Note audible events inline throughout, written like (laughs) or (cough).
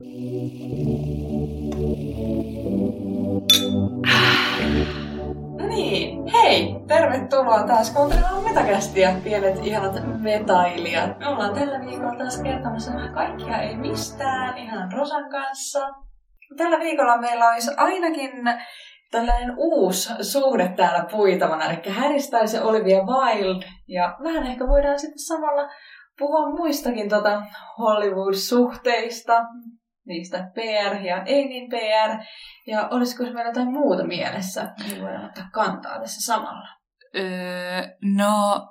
No niin, hei! Tervetuloa taas kuuntelemaan Metakästiä, pienet ihanat metailijat. Me ollaan tällä viikolla taas kertomassa kaikkia ei mistään, ihan Rosan kanssa. Tällä viikolla meillä olisi ainakin tällainen uusi suhde täällä puitavana, eli Styles ja Olivia Wilde. Ja vähän ehkä voidaan sitten samalla puhua muistakin tota Hollywood-suhteista, niistä PR ja ei niin PR. Ja olisiko meillä jotain muuta mielessä, niin voidaan ottaa kantaa tässä samalla? Öö, no,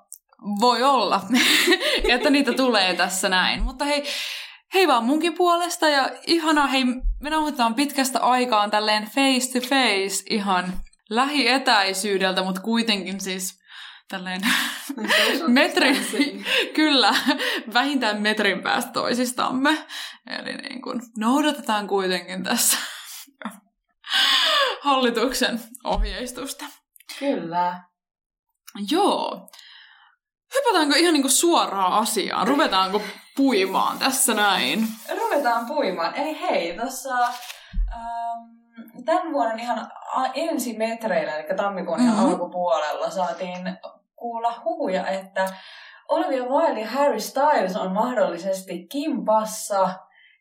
voi olla, (laughs) että niitä tulee tässä näin. Mutta hei, hei vaan munkin puolesta ja ihanaa, hei, me nauhoitetaan pitkästä aikaan tälleen face to face ihan lähietäisyydeltä, mutta kuitenkin siis tälleen metrin, (laughs) kyllä, vähintään metrin päästä toisistamme. Eli niin kuin, noudatetaan kuitenkin tässä (laughs) hallituksen ohjeistusta. Kyllä. Joo. Hypätäänkö ihan niin kuin suoraan asiaan? Ruvetaanko puimaan tässä näin? Ruvetaan puimaan. Eli hei, tuossa ähm, tämän vuoden ihan ensimetreillä, eli tammikuun mm-hmm. alkupuolella, saatiin kuulla huhuja, että Olivia Wilde ja Harry Styles on mahdollisesti kimpassa.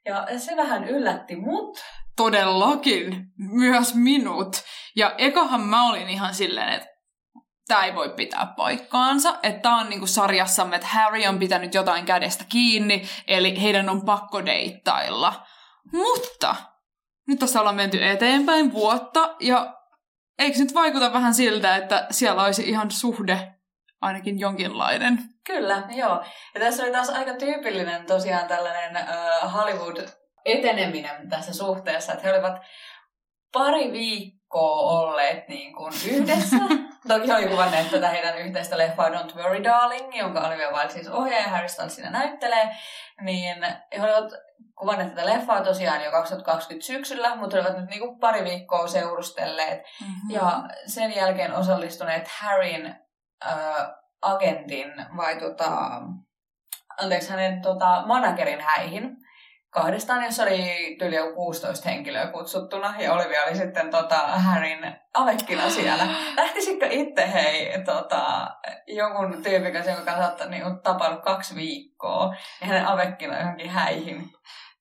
Ja se vähän yllätti mut. Todellakin, myös minut. Ja ekahan mä olin ihan silleen, että tämä ei voi pitää paikkaansa. Että tämä on niinku sarjassamme, että Harry on pitänyt jotain kädestä kiinni, eli heidän on pakko deittailla. Mutta nyt tässä ollaan menty eteenpäin vuotta, ja eikö nyt vaikuta vähän siltä, että siellä olisi ihan suhde ainakin jonkinlainen. Kyllä, joo. Ja tässä oli taas aika tyypillinen tosiaan tällainen uh, Hollywood-eteneminen tässä suhteessa, että he olivat pari viikkoa olleet niin kuin yhdessä. (laughs) Toki oli kuvanneet tätä heidän yhteistä leffaa Don't Worry Darling, jonka Olivia Wilde siis ohjaa ja Harry Styles siinä näyttelee. Niin he olivat kuvanneet tätä leffaa tosiaan jo 2020 syksyllä, mutta olivat nyt niin kuin pari viikkoa seurustelleet. Mm-hmm. Ja sen jälkeen osallistuneet Harryn äh, agentin vai tota, anteeksi, hänen tota, managerin häihin kahdestaan, jossa oli tyyli joku 16 henkilöä kutsuttuna, ja Olivia oli sitten tota, Harryn avekkina siellä. Lähtisikö itse, hei, tota, jonkun tyypin kanssa, joka kanssa niinku, tapannut kaksi viikkoa, ja hänen avekkina johonkin häihin?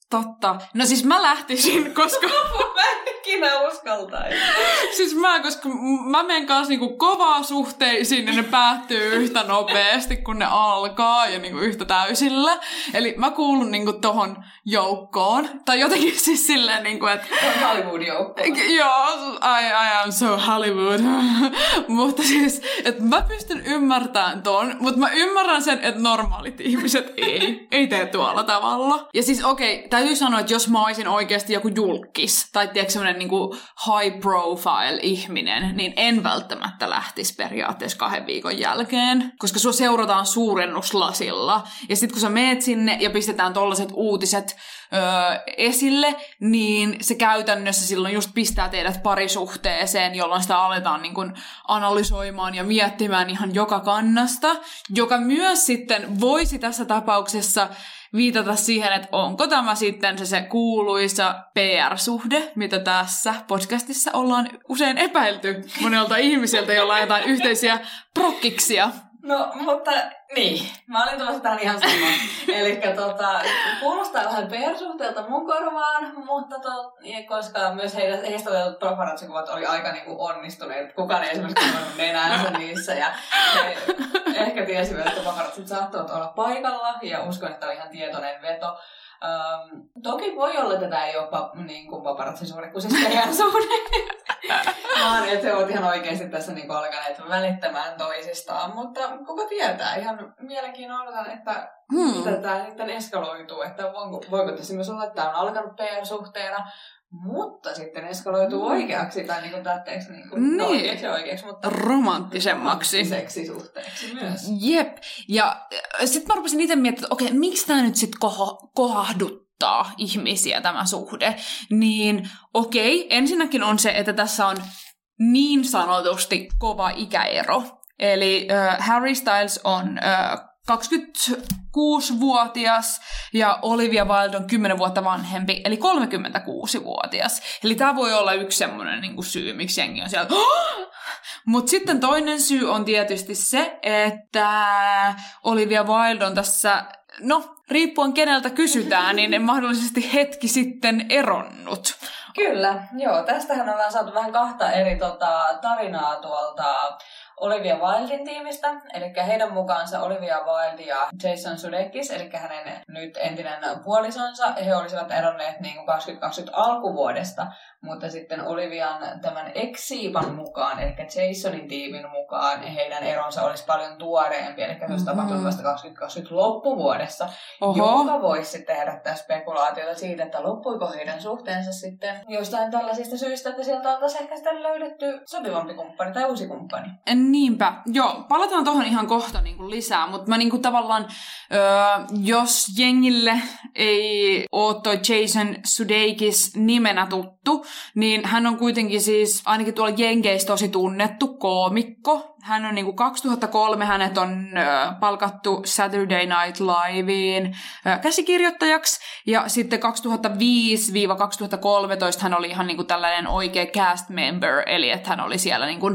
Totta. No siis mä lähtisin, koska... (laughs) mä en ikinä uskaltaisi. (laughs) siis mä, koska mä menen kanssa niinku kovaa suhteisiin ja ne päättyy yhtä nopeasti, kun ne alkaa ja niinku yhtä täysillä. Eli mä kuulun niinku tohon joukkoon. Tai jotenkin (laughs) siis silleen niinku, että... Hollywood-joukko. Joo, I, I am so Hollywood. (laughs) mutta siis, että mä pystyn ymmärtämään ton, mutta mä ymmärrän sen, että normaalit ihmiset ei. Ei tee tuolla tavalla. Ja siis okei, okay, täytyy sanoa, että jos mä olisin oikeasti joku julkis, tai tiedätkö semmoinen niin high profile ihminen, niin en välttämättä lähtisi periaatteessa kahden viikon jälkeen, koska sua seurataan suurennuslasilla. Ja sitten kun sä meet sinne ja pistetään tollaset uutiset öö, esille, niin se käytännössä silloin just pistää teidät parisuhteeseen, jolloin sitä aletaan niin kuin analysoimaan ja miettimään ihan joka kannasta, joka myös sitten voisi tässä tapauksessa viitata siihen, että onko tämä sitten se, se kuuluisa PR-suhde, mitä tässä podcastissa ollaan usein epäilty monelta ihmiseltä, jolla on jotain yhteisiä prokkiksia. No, mutta niin. Mä olin tulossa tähän ihan sama. (laughs) Eli tota, kuulostaa vähän PR-suhteelta mun korvaan, mutta to, koska myös heidän, heistä otetut paparazzikuvat oli aika niinku onnistuneet. Kukaan ei esimerkiksi kuvannut nenäänsä niissä. Ja he (laughs) ehkä tiesivät, että paparazzit saattavat olla paikalla. Ja uskon, että oli ihan tietoinen veto. Um, toki voi olla, että tämä ei ole pa, niin kuin paparazzisuhde kuin siis PR-suhde. (laughs) Vaan että he ovat ihan oikeasti tässä niin kuin alkaneet välittämään toisistaan. Mutta kuka tietää, ihan mielenkiinnolla odotan, että hmm. mitä tämä sitten eskaloituu. Että voiko, voiko tässä myös olla, että tämä on alkanut PR-suhteena, mutta sitten eskaloituu mm. oikeaksi tai niin kuin tätteeksi niin kuin, no niin. oikeaksi oikeaksi, mutta romanttisemmaksi. suhteeksi myös. Jep. Ja äh, sitten mä rupesin itse miettimään, että okei, miksi tämä nyt sitten koho, kohahduttaa ihmisiä tämä suhde? Niin okei, ensinnäkin on se, että tässä on niin sanotusti kova ikäero. Eli äh, Harry Styles on äh, 26-vuotias ja Olivia Wilde on 10 vuotta vanhempi, eli 36-vuotias. Eli tämä voi olla yksi semmoinen niin syy, miksi jengi on siellä, (gasps) mutta sitten toinen syy on tietysti se, että Olivia Wilde on tässä, no riippuen keneltä kysytään, niin mahdollisesti hetki sitten eronnut. Kyllä, joo. Tästähän ollaan saatu vähän kahta eri tota, tarinaa tuolta Olivia Wildin tiimistä, eli heidän mukaansa Olivia Wilde ja Jason Sudeikis, eli hänen nyt entinen puolisonsa, he olisivat eronneet niin kuin 2020 alkuvuodesta, mutta sitten Olivian tämän ex-siipan mukaan, eli Jasonin tiimin mukaan, heidän eronsa olisi paljon tuoreempi, eli se olisi mm-hmm. tapahtunut vasta 2020 loppuvuodessa, Oho. joka voisi sitten herättää spekulaatiota siitä, että loppuiko heidän suhteensa sitten jostain tällaisista syistä, että sieltä oltaisiin ehkä sitten löydetty sopivampi kumppani tai uusi kumppani. Niinpä, joo, palataan tuohon ihan kohta niin kuin lisää, mutta mä niin kuin tavallaan, öö, jos jengille ei ole toi Jason Sudeikis nimenä tuttu, niin hän on kuitenkin siis ainakin tuolla Jenkeissä tosi tunnettu koomikko. Hän on niinku 2003 hänet on palkattu Saturday Night Liveen käsikirjoittajaksi ja sitten 2005-2013 hän oli ihan niinku tällainen oikea cast member, eli että hän oli siellä niinku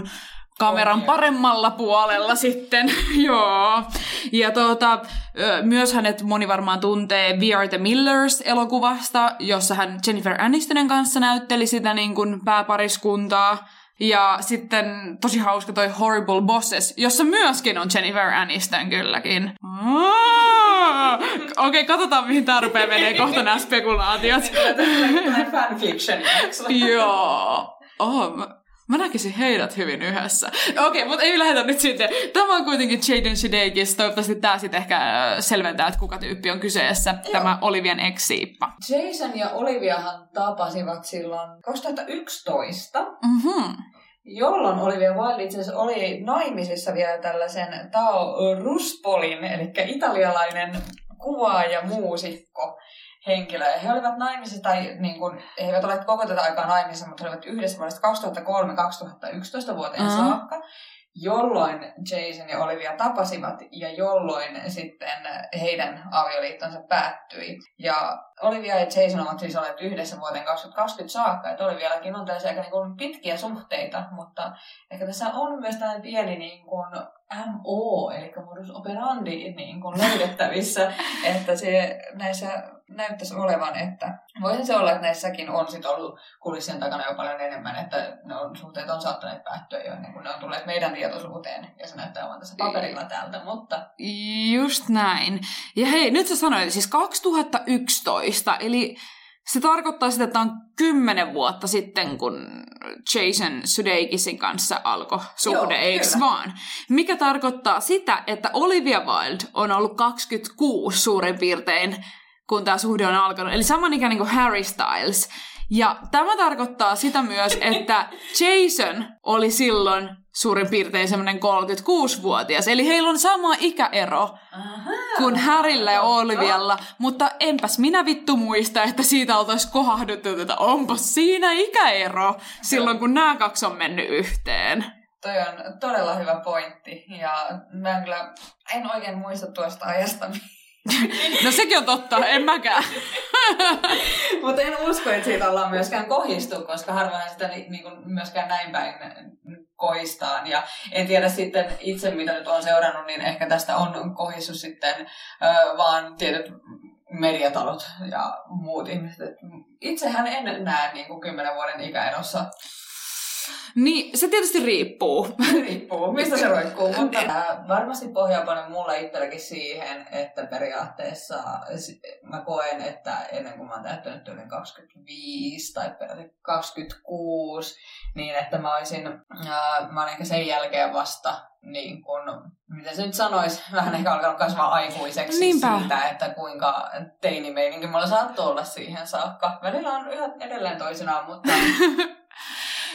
kameran paremmalla puolella sitten, joo. Ja tuota, myös hänet moni varmaan tuntee We Are the Millers-elokuvasta, jossa hän Jennifer Anistonin kanssa näytteli sitä niin kuin pääpariskuntaa. Ja sitten tosi hauska toi Horrible Bosses, jossa myöskin on Jennifer Aniston kylläkin. Okei, okay, katsotaan mihin tää rupeaa menee kohta nämä spekulaatiot. fanfiction. Joo. Oh, Mä näkisin heidät hyvin yhdessä. Okei, okay, mutta ei lähdetä nyt sitten. Tämä on kuitenkin Jaden Sudeikis. Toivottavasti tämä sitten ehkä selventää, että kuka tyyppi on kyseessä. Joo. Tämä Olivian ex-siippa. Jason ja Oliviahan tapasivat silloin 2011. Mm-hmm jolloin Olivia Wilde itse asiassa oli naimisissa vielä tällaisen Tao Ruspolin, eli italialainen kuvaaja, muusikko, henkilö. Ja he olivat naimisissa, tai niin kuin, he eivät ole koko tätä aikaa naimisissa, mutta he olivat yhdessä vuodesta 2003-2011 vuoteen uh-huh. saakka jolloin Jason ja Olivia tapasivat ja jolloin sitten heidän avioliittonsa päättyi. Ja Olivia ja Jason ovat siis olleet yhdessä vuoteen 2020 saakka, että Oliviallakin on tällaisia aika niin kuin pitkiä suhteita, mutta ehkä tässä on myös tällainen pieni niin kuin MO, eli modus operandi niin kuin löydettävissä, (laughs) että se näissä näyttäisi olevan, että voisin se olla, että näissäkin on sit ollut kulissien takana jo paljon enemmän, että ne on, suhteet on saattaneet päättyä jo ennen kuin ne on tulleet meidän tietoisuuteen, ja se näyttää olevan tässä paperilla täältä, mutta... Just näin. Ja hei, nyt sä sanoit, siis 2011, eli se tarkoittaa sitä, että on kymmenen vuotta sitten, kun Jason Sudeikisin kanssa alkoi suhde, eikö vaan? Mikä tarkoittaa sitä, että Olivia Wilde on ollut 26 suurin piirtein kun tämä suhde on alkanut. Eli samanikäinen kuin Harry Styles. Ja tämä tarkoittaa sitä myös, että Jason oli silloin suurin piirtein semmoinen 36-vuotias. Eli heillä on sama ikäero Aha. kuin Harryllä ja Olvialla. Mutta enpäs minä vittu muista, että siitä oltaisiin kohahduttu, että onpas siinä ikäero silloin, kun nämä kaksi on mennyt yhteen. Toi on todella hyvä pointti. Ja mä en kyllä en oikein muista tuosta ajasta, No sekin on totta, en mäkään. (laughs) Mutta en usko, että siitä ollaan myöskään kohistu, koska harvoin sitä ni, niin myöskään näin päin koistaan. Ja en tiedä sitten itse, mitä nyt on seurannut, niin ehkä tästä on kohissu sitten ö, vaan tietyt mediatalot ja muut ihmiset. Itsehän en näe niin kuin kymmenen vuoden ikäerossa niin, se tietysti riippuu. Riippuu, mistä se roikkuu. Mutta varmasti pohjaa paljon mulle itselläkin siihen, että periaatteessa mä koen, että ennen kuin mä oon täyttänyt yli 25 tai peräti 26, niin että mä olisin, mä olen ehkä sen jälkeen vasta niin kun, miten se nyt sanoisi, (laughs) vähän ehkä alkanut kasvaa aikuiseksi Niinpä. siitä, että kuinka teinimeininki mulla saattoi olla siihen saakka. Välillä on yhä edelleen toisinaan, mutta (laughs)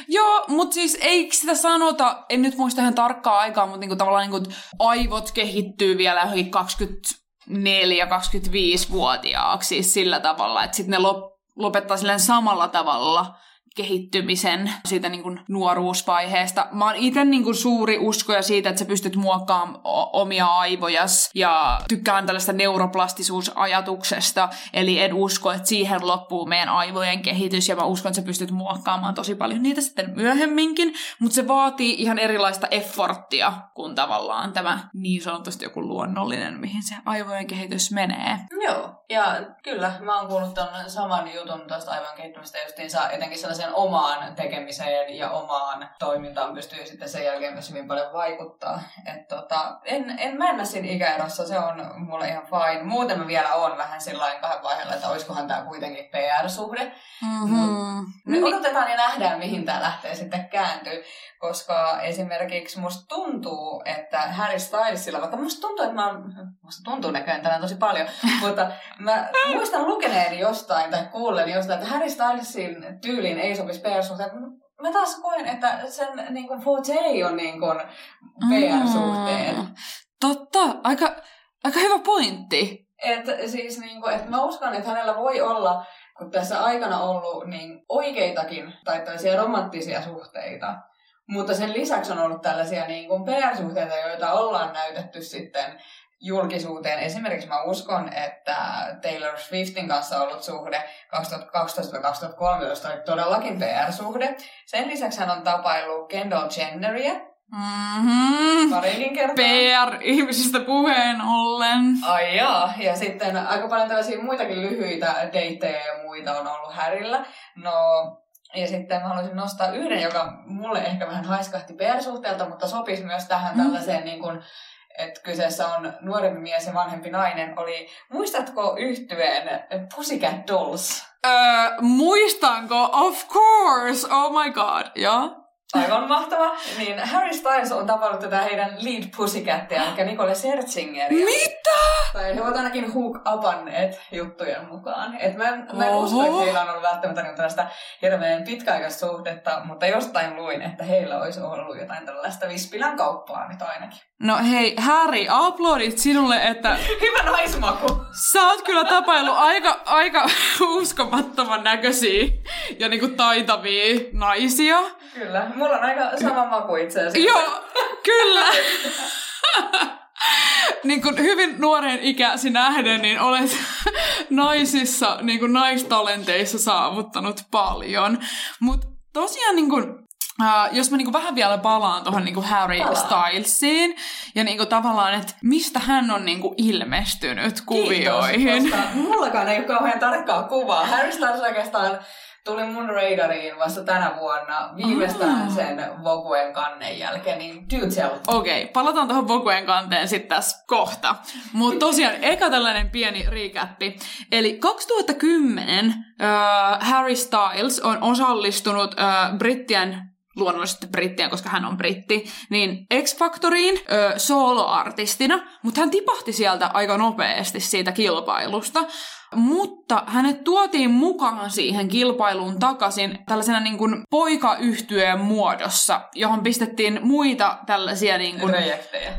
Joo, mutta siis eikö sitä sanota, en nyt muista ihan tarkkaa aikaa, mutta niinku tavallaan niinku aivot kehittyy vielä johonkin 24-25-vuotiaaksi siis sillä tavalla, että sitten ne lop- lopettaa silleen samalla tavalla kehittymisen siitä niin kuin nuoruusvaiheesta. Mä oon itse niin kuin suuri uskoja siitä, että sä pystyt muokkaamaan omia aivojas ja tykkään tällaista neuroplastisuusajatuksesta, eli en usko, että siihen loppuu meidän aivojen kehitys ja mä uskon, että sä pystyt muokkaamaan tosi paljon niitä sitten myöhemminkin, mutta se vaatii ihan erilaista efforttia kuin tavallaan tämä niin sanotusti joku luonnollinen, mihin se aivojen kehitys menee. Joo, ja kyllä, mä oon kuullut ton saman jutun tuosta aivojen kehittymistä justiinsa etenkin sellaiseen omaan tekemiseen ja omaan toimintaan pystyy sitten sen jälkeen myös hyvin paljon vaikuttaa. Et tota, en, en mennä siinä ikäerossa, se on mulle ihan fine. Muuten mä vielä on vähän sillä kahden vaiheella, että olisikohan tämä kuitenkin PR-suhde. Mm-hmm. Nyt odotetaan ja nähdään, mihin tämä lähtee sitten kääntyy koska esimerkiksi musta tuntuu, että Harry Stylesilla, vaikka musta tuntuu, että mä oon, musta tuntuu näköjään tänään tosi paljon, (laughs) mutta mä muistan lukeneeni jostain tai kuulleeni jostain, että Harry Stylesin tyyliin ei sopisi PR-suhteet. Mä taas koen, että sen niin kuin, forte on niin kuin, PR-suhteet. Mm, totta, aika, aika hyvä pointti. Et, siis, niin kuin, että mä uskon, että hänellä voi olla kun tässä aikana ollut niin oikeitakin tai tällaisia romanttisia suhteita, mutta sen lisäksi on ollut tällaisia niin kuin PR-suhteita, joita ollaan näytetty sitten julkisuuteen. Esimerkiksi mä uskon, että Taylor Swiftin kanssa ollut suhde 2012-2013 oli todellakin PR-suhde. Sen lisäksi hän on tapaillut Kendall Jenneria, Mm-hmm. Parikin kertaa. PR-ihmisistä puheen ollen. Ai jaa. Ja sitten aika paljon tällaisia muitakin lyhyitä deittejä ja muita on ollut Härillä. No, ja sitten mä haluaisin nostaa yhden, joka mulle ehkä vähän haiskahti PR-suhteelta, mutta sopisi myös tähän mm. tällaiseen, niin kuin, että kyseessä on nuorempi mies ja vanhempi nainen. Oli, muistatko yhtyeen Pussycat Dolls? Öö, muistanko? Of course! Oh my god, joo. Aivan mahtava. Niin Harry Styles on tavannut tätä heidän lead pussycattia, eli Nicole Scherzingeria. Mitä? Tai he ovat ainakin hook upanneet juttujen mukaan. Et mä, mä en usko, että heillä on ollut välttämättä niin tällaista hirveän pitkäaikaista suhdetta, mutta jostain luin, että heillä olisi ollut jotain tällaista Vispilän kauppaa nyt ainakin. No hei, Harry, aplodit sinulle, että... Hyvä naismaku! Sä oot kyllä tapailu aika, aika (laughs) uskomattoman näköisiä ja niinku taitavia naisia. Kyllä, mulla on aika sama maku itse asiassa. Joo, kyllä. niin kuin hyvin nuoren ikäsi nähden, niin olet naisissa, niin kuin naistalenteissa saavuttanut paljon. Mutta tosiaan niin kuin, Uh, jos mä niinku vähän vielä palaan tuohon niinku Harry Palaa. Stylesiin ja niinku tavallaan, että mistä hän on niinku ilmestynyt kuvioihin. Kiitos, koska mullakaan ei ole kauhean tarkkaa kuvaa. Harry Styles oikeastaan tuli mun radariin vasta tänä vuonna, viimeistään ah. sen Voguen kannen jälkeen, niin do tell. Okei, okay, palataan tuohon Voguen kanteen sitten tässä kohta. Mutta tosiaan, eka tällainen pieni riikäppi. Eli 2010 äh, Harry Styles on osallistunut äh, Brittien luonnollisesti brittien, koska hän on britti, niin X-Factoriin ö, soloartistina, mutta hän tipahti sieltä aika nopeasti siitä kilpailusta. Mutta hänet tuotiin mukaan siihen kilpailuun takaisin tällaisena niin kuin poikayhtyeen muodossa, johon pistettiin muita tällaisia niin kuin,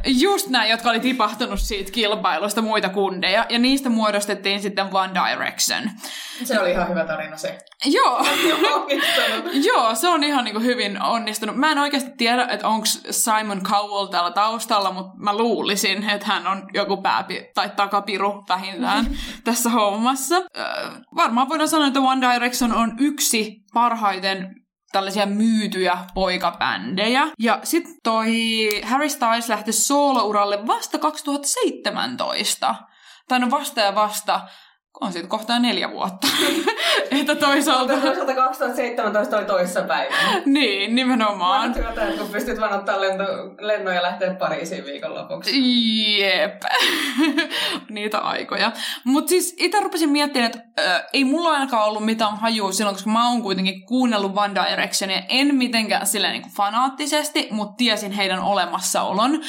just näin, jotka oli tipahtunut siitä kilpailusta, muita kundeja, ja niistä muodostettiin sitten One Direction. Se oli ihan hyvä tarina se. Joo. (laughs) Joo, se on ihan niin kuin hyvin onnistunut. Mä en oikeasti tiedä, että onko Simon Cowell täällä taustalla, mutta mä luulisin, että hän on joku pääpi- tai takapiru vähintään (laughs) tässä hommassa. Äh, varmaan voidaan sanoa, että One Direction on yksi parhaiten tällaisia myytyjä poikabändejä. Ja sitten toi Harry Styles lähti soolouralle vasta 2017. Tai no vasta ja vasta on siitä kohtaa neljä vuotta. (laughs) että toisaalta... Toisaalta 2017 oli toissa päivä. niin, nimenomaan. Mä että kun pystyt vaan ottaa lento, lennon ja lähteä Pariisiin viikonlopuksi. Jep. (laughs) Niitä aikoja. Mutta siis itse rupesin miettimään, että äh, ei mulla ainakaan ollut mitään hajua silloin, koska mä oon kuitenkin kuunnellut One Directionia. En mitenkään silleen niin fanaattisesti, mutta tiesin heidän olemassaolon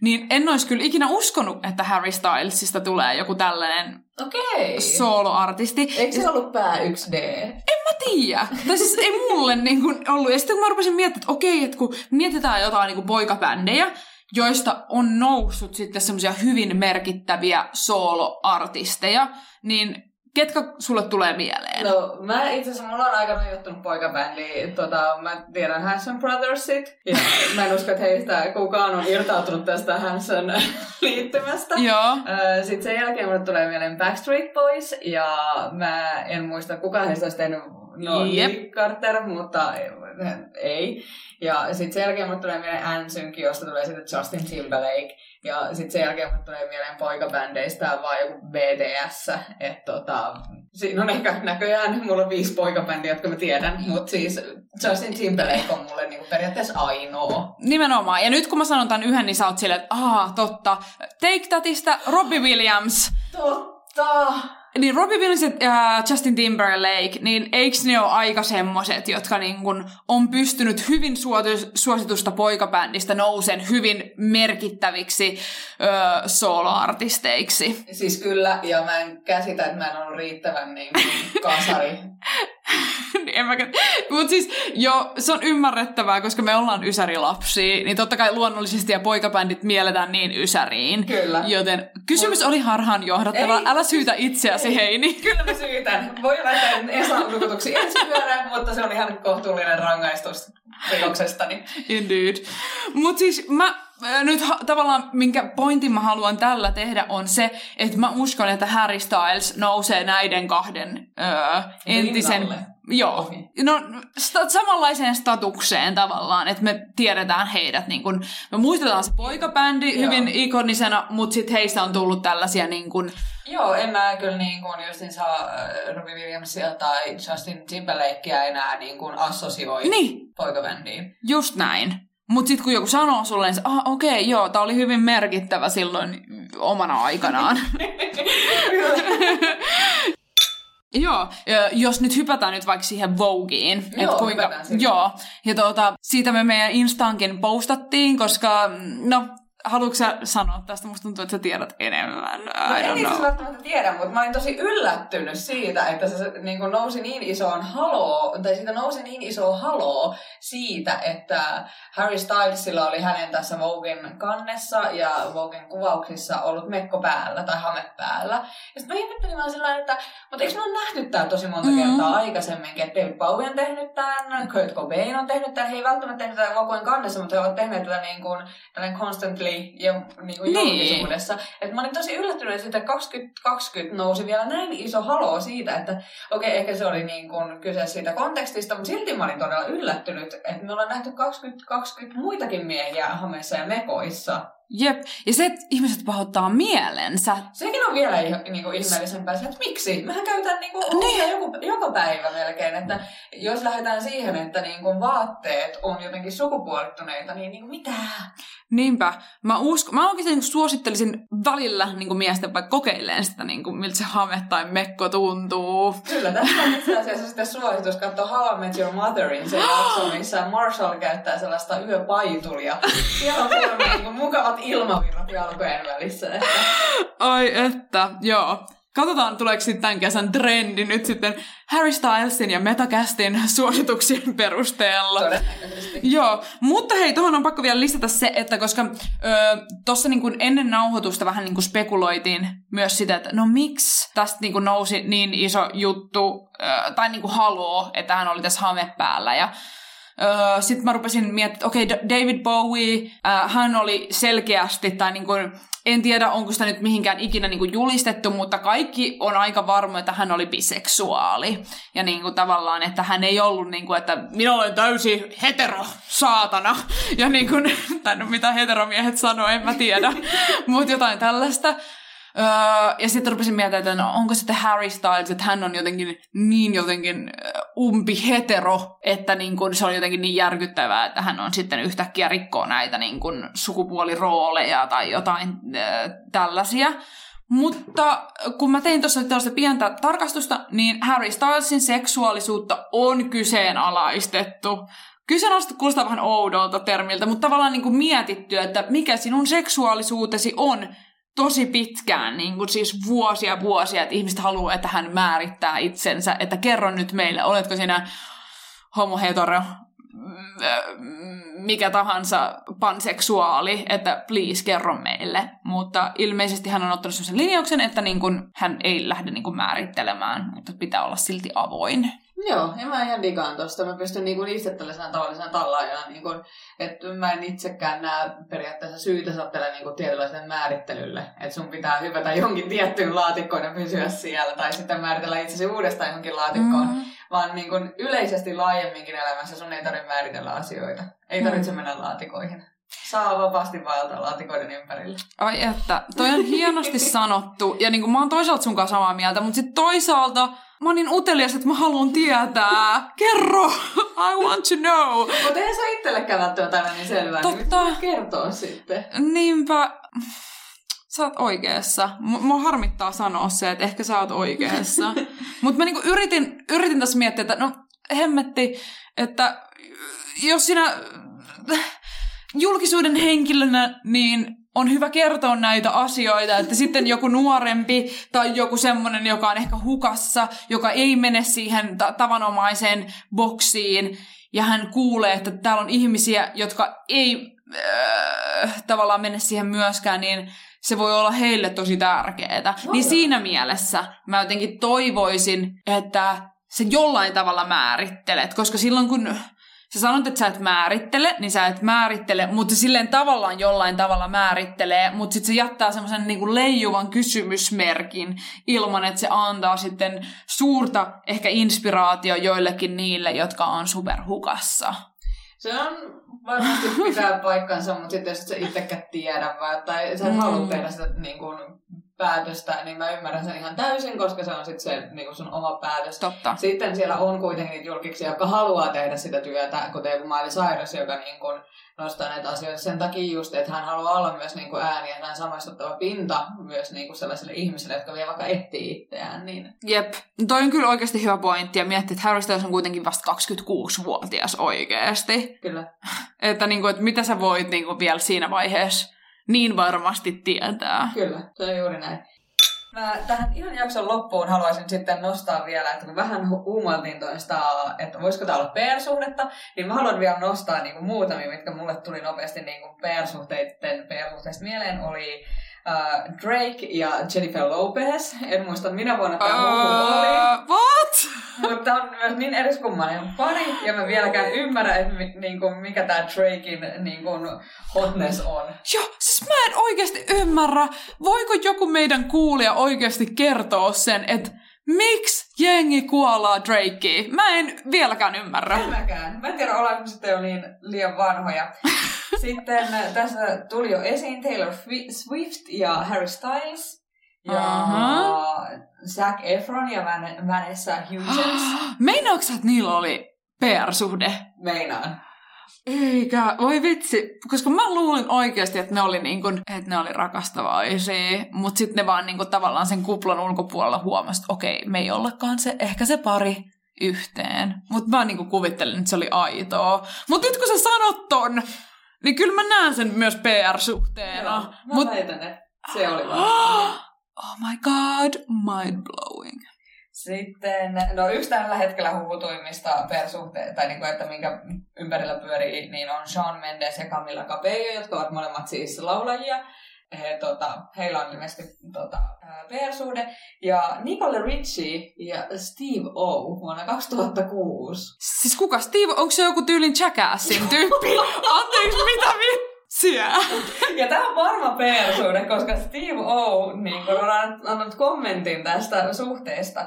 niin en olisi kyllä ikinä uskonut, että Harry Stylesista tulee joku tällainen Okei. soloartisti. Eikö se ollut pää 1D? En mä tiedä. tai siis ei mulle niin kuin ollut. Ja sitten kun mä rupesin miettimään, että okei, että kun mietitään jotain niin kuin poikabändejä, joista on noussut sitten semmoisia hyvin merkittäviä soloartisteja, niin ketkä sulle tulee mieleen? No, mä itse asiassa, mulla on aika rajoittunut poikabändi. Tota, mä tiedän Hanson Brothersit. Ja (laughs) mä en usko, että heistä kukaan on irtautunut tästä Hanson (laughs) liittymästä. Joo. Sitten sen jälkeen mulle tulee mieleen Backstreet Boys. Ja mä en muista, kuka heistä olisi tehnyt No, yep. Carter, mutta ei. Ja sitten sen jälkeen mulle tulee mieleen Ansynkin, josta tulee sitten Justin Timberlake. Ja sitten sen jälkeen mulle tulee mieleen poikabändeistä vaan joku BDS. Että tota, siinä on ehkä näköjään, mulla on viisi poikabändiä, jotka mä tiedän, mutta siis Justin Timberlake on mulle niinku periaatteessa ainoa. Nimenomaan. Ja nyt kun mä sanon tämän yhden, niin sä oot silleen, että aah, totta. Take Thatista Robbie Williams. Totta. Niin Robbie Williams ja Justin Timberlake, niin eikö ne ole aika semmoset, jotka niin kun on pystynyt hyvin suositusta poikabändistä nousen hyvin merkittäviksi öö, soloartisteiksi? Siis kyllä, ja mä en käsitä, että mä en ollut riittävän niin kasari (laughs) (laughs) niin en mä... Mut siis jo, se on ymmärrettävää, koska me ollaan ysärilapsia, niin totta kai luonnollisesti ja poikabändit mielletään niin ysäriin. Kyllä. Joten kysymys Mut... oli harhaan johdattava. Ei, Älä syytä itseäsi, ei. Heini. (laughs) Kyllä mä syytän. Voi laittaa Esan nukutuksi ensi mutta se on ihan kohtuullinen rangaistus rikoksestani. Indeed. Mut siis mä nyt ha- tavallaan minkä pointin mä haluan tällä tehdä on se, että mä uskon, että Harry Styles nousee näiden kahden öö, entisen... Rinnalle. Joo, no sta- samanlaiseen statukseen tavallaan, että me tiedetään heidät, niin kun, me muistetaan se poikabändi Joo. hyvin ikonisena, mutta sitten heistä on tullut tällaisia niin kun, Joo, en mä kyllä niin kuin just niin saa Robbie Williamsia tai Justin Timberlakea enää niin kuin assosioi niin. poikabändiin. Just näin. Mutta sitten kun joku sanoo sulle, niin ah, okei, okay, joo, tämä oli hyvin merkittävä silloin omana aikanaan. (laughs) Joo, jos nyt hypätään nyt vaikka siihen Vogeen. Joo, että kuinka, joo, ja tuota, siitä me meidän Instaankin postattiin, koska no, Haluatko sä sanoa tästä? Musta tuntuu, että sä tiedät enemmän. No en itse välttämättä tiedä, mutta mä olin tosi yllättynyt siitä, että se niin kuin nousi niin isoon haloo, tai siitä nousi niin iso haloo siitä, että Harry Stylesilla oli hänen tässä Voguein kannessa ja Voguein kuvauksissa ollut mekko päällä tai hame päällä. Ja sitten mä ihmettelin vaan sillä että mutta eikö me ole nähty tää tosi monta mm-hmm. kertaa aikaisemminkin, että David Bowie on tehnyt tämän, Kurt Cobain on tehnyt tämän, he ei välttämättä tehnyt tätä Voguein kannessa, mutta he ovat tehneet tätä niin kuin, tällainen constantly Ja niin kuin niin. julkisuudessa. Et mä olin tosi yllättynyt, että 2020 nousi vielä näin iso haloo siitä, että okei, okay, ehkä se oli niin kuin kyse siitä kontekstista, mutta silti mä olin todella yllättynyt, että me ollaan nähty 2020 muitakin miehiä hameissa ja mekoissa. Jep, ja se, että ihmiset pahoittaa mielensä. Sekin on vielä niin kuin, ihmeellisempää, että miksi? Mehän käytetään niin kuin, niin. joku, joka päivä melkein, että jos lähdetään siihen, että niin kuin, vaatteet on jotenkin sukupuolittuneita, niin, niin kuin, mitä? Niinpä. Mä, usko, mä oikeasti niin suosittelisin välillä niin kuin miesten vaikka kokeilleen sitä, niin kuin, miltä se hame tai mekko tuntuu. Kyllä, tässä on itse asiassa sitten suositus katsoa How I Met Your Motherin se jakso, missä Marshall käyttää sellaista yöpaitulia. Siellä on niin kuin, mukavat ilmavirrat jalkojen välissä. Että... Ai että, joo. Katsotaan, tuleeko sitten tämän kesän trendi nyt sitten Harry Stylesin ja Metacastin suosituksien perusteella. Joo, mutta hei, tuohon on pakko vielä lisätä se, että koska tuossa niin ennen nauhoitusta vähän niin kuin spekuloitiin myös sitä, että no miksi tästä niin kuin nousi niin iso juttu, ö, tai niin kuin haloo, että hän oli tässä hame päällä. Ja Öö, Sitten mä rupesin miettimään, että okei, okay, David Bowie, äh, hän oli selkeästi, tai niin kuin, en tiedä onko sitä nyt mihinkään ikinä niin kuin julistettu, mutta kaikki on aika varma, että hän oli biseksuaali. Ja niin kuin tavallaan, että hän ei ollut niin kuin, että minä olen täysi hetero, saatana. Ja niin kuin, (laughs) tai no mitä heteromiehet sanoo, en mä tiedä. mutta jotain tällaista. Öö, ja sitten rupesin miettimään, että no, onko sitten Harry Styles, että hän on jotenkin niin jotenkin umpi hetero, että niin kun se on jotenkin niin järkyttävää, että hän on sitten yhtäkkiä rikkoo näitä niin kun sukupuolirooleja tai jotain öö, tällaisia. Mutta kun mä tein tuossa tällaista pientä tarkastusta, niin Harry Stylesin seksuaalisuutta on kyseenalaistettu. Kyseenalaistettu kuulostaa vähän oudolta termiltä, mutta tavallaan niin kuin mietitty, että mikä sinun seksuaalisuutesi on, tosi pitkään, niin kuin siis vuosia vuosia, että ihmiset haluaa, että hän määrittää itsensä, että kerro nyt meille, oletko sinä homo hetero mikä tahansa panseksuaali, että please kerro meille. Mutta ilmeisesti hän on ottanut sellaisen linjauksen, että niin kun, hän ei lähde niin kun määrittelemään, mutta pitää olla silti avoin. Joo, ja mä ihan digaan tosta. Mä pystyn niinku itse tällaisena tavallisena tallaajana, niinku, että mä en itsekään näe periaatteessa syytä sattele niinku tietynlaiselle määrittelylle. Että sun pitää hypätä jonkin tiettyyn laatikkoon ja pysyä siellä, tai sitten määritellä itsesi uudestaan johonkin laatikkoon. Mm. Vaan niinku yleisesti laajemminkin elämässä sun ei tarvitse määritellä asioita. Ei tarvitse mm. mennä laatikoihin saa vapaasti vaeltaa laatikoiden ympärille. Ai että, toi on hienosti sanottu. Ja niin kuin, mä oon toisaalta sun kanssa samaa mieltä, mutta sitten toisaalta mä oon niin utelias, että mä haluan tietää. Kerro! I want to know! Mutta eihän se itsellekään välttämättä aina niin selvää. Niin Totta. Niin kertoa sitten. Niinpä. Sä oot oikeassa. Mua harmittaa sanoa se, että ehkä sä oot oikeassa. (laughs) Mutta mä niinku yritin, yritin tässä miettiä, että no hemmetti, että jos sinä julkisuuden henkilönä, niin on hyvä kertoa näitä asioita, että sitten joku nuorempi tai joku semmoinen, joka on ehkä hukassa, joka ei mene siihen ta- tavanomaiseen boksiin, ja hän kuulee, että täällä on ihmisiä, jotka ei äh, tavallaan mene siihen myöskään, niin se voi olla heille tosi tärkeää. No, niin siinä mielessä mä jotenkin toivoisin, että se jollain tavalla määrittelet, koska silloin kun sä sanot, että sä et määrittele, niin sä et määrittele, mutta silleen tavallaan jollain tavalla määrittelee, mutta sitten se jättää semmoisen niinku leijuvan kysymysmerkin ilman, että se antaa sitten suurta ehkä inspiraatio joillekin niille, jotka on superhukassa. Se on varmasti (laughs) pitää paikkansa, mutta sitten jos sä itsekään tiedä, tai sä et mm. halua tehdä sitä niin kuin, päätöstä, niin mä ymmärrän sen ihan täysin, koska se on sitten se niin sun oma päätös. Totta. Sitten siellä on kuitenkin niitä julkiksi, jotka haluaa tehdä sitä työtä, kuten joku Miley Cyrus, joka niin kuin nostaa näitä asioita sen takia just, että hän haluaa olla myös niin kuin ääni ja näin samaistuttava pinta myös niin kuin sellaisille ihmisille, jotka vielä vaikka etsii itseään. Niin. Jep, toi on kyllä oikeasti hyvä pointti ja miettii, että Harry Styles on kuitenkin vasta 26-vuotias oikeasti. Kyllä. (laughs) että, niin kuin, että mitä sä voit niin kuin vielä siinä vaiheessa niin varmasti tietää. Kyllä, se on juuri näin. Mä tähän ihan jakson loppuun haluaisin sitten nostaa vielä, että kun vähän uumoiltiin toista, että voisiko tämä olla PR-suhdetta, niin mä haluan vielä nostaa niin kuin muutamia, mitkä mulle tuli nopeasti niin kuin PR-suhteiden PR-suhteista mieleen, oli uh, Drake ja Jennifer Lopez. En muista minä vuonna tämä uh, oli. What? Mutta on myös niin eriskummainen pari, ja mä vieläkään ymmärrä, että mi, niin kuin, mikä tämä Drakein niin kuin, hotness on. Joo, siis mä en oikeasti ymmärrä. Voiko joku meidän kuulija oikeasti kertoa sen, että Miksi jengi kuolaa Drakea? Mä en vieläkään ymmärrä. En mäkään. Mä en tiedä, ollaanko sitten jo niin liian vanhoja. (laughs) Sitten tässä tuli jo esiin Taylor Swift ja Harry Styles. Ja uh-huh. Zac Efron ja Van- Vanessa Hudgens. (gasps) Meinaatko että niillä oli PR-suhde? Meinaan. Eikä, voi vitsi, koska mä luulin oikeasti, että ne oli, niin kuin, että ne oli rakastavaisia, mutta sitten ne vaan niin kuin, tavallaan sen kuplan ulkopuolella huomasi, että okei, me ei ollakaan se, ehkä se pari yhteen. Mutta mä niin kuvittelin, että se oli aitoa. Mutta nyt kun sä sanot ton, niin kyllä mä näen sen myös PR-suhteena. Joo, mä Mut... väitän, että se oli (gasps) Oh my god, mind blowing. Sitten, no yksi tällä hetkellä huhutuimmista persuhteita, tai niin kuin, että minkä ympärillä pyörii, niin on Sean Mendes ja Camilla Cabello, jotka ovat molemmat siis laulajia. He, tota, heillä on ilmeisesti tota, PR-suhde. Ja Nicole Richie ja Steve O vuonna 2006. Siis kuka Steve? Onko se joku tyylin Jackassin tyyppi? (laughs) Anteeksi, mitä vitsiä? Ja tämä on varma PR-suhde, koska Steve O niin on annanut kommentin tästä suhteesta.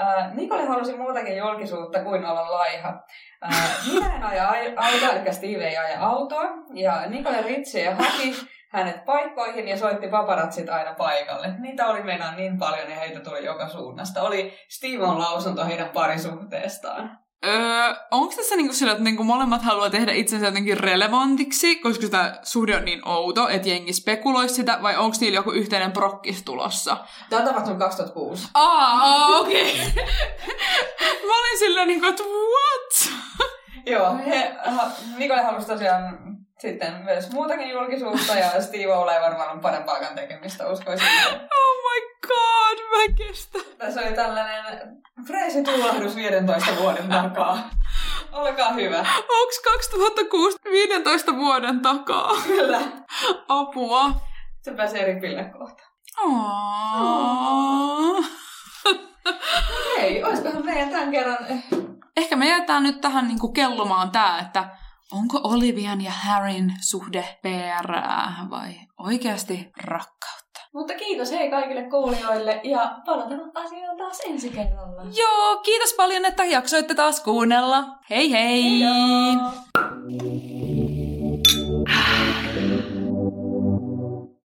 Äh, halusi muutakin julkisuutta kuin olla laiha. Äh, minä en aja autoa, eli Steve ei aja autoa. Ja Nikole Ritchie haki hänet paikkoihin ja soitti paparatsit aina paikalle. Niitä oli meinaan niin paljon ja heitä tuli joka suunnasta. Oli Steven lausunto heidän parisuhteestaan. Öö, onko tässä niinku sillä, että niinku molemmat haluaa tehdä itsensä jotenkin relevantiksi, koska tämä suhde on niin outo, että jengi spekuloi sitä, vai onko niillä joku yhteinen prokkis tulossa? Tämä on tapahtunut 2006. Aa, (laughs) okei. Okay. Mä olin silleen, niinku, että what? Joo, he, Nikole halusi tosiaan sitten myös muutakin julkisuutta ja Steve Ole varmaan parempaakaan tekemistä, uskoisin. (laughs) Oh my god, mä kestä. Tässä oli tällainen freesi tuulahdus 15 vuoden takaa. Olkaa hyvä. Onks 2006 15 vuoden takaa? Kyllä. Apua. Se pääsee ripille kohta. Hei, olisikohan meidän tämän kerran... Ehkä me jätään nyt tähän niinku kellumaan tää, että onko Olivian ja Harryn suhde perää vai oikeasti rakkautta? Mutta kiitos hei kaikille kuulijoille ja palataan asiaan taas ensi kerralla. Joo, kiitos paljon, että jaksoitte taas kuunnella. Hei hei! Heidoo!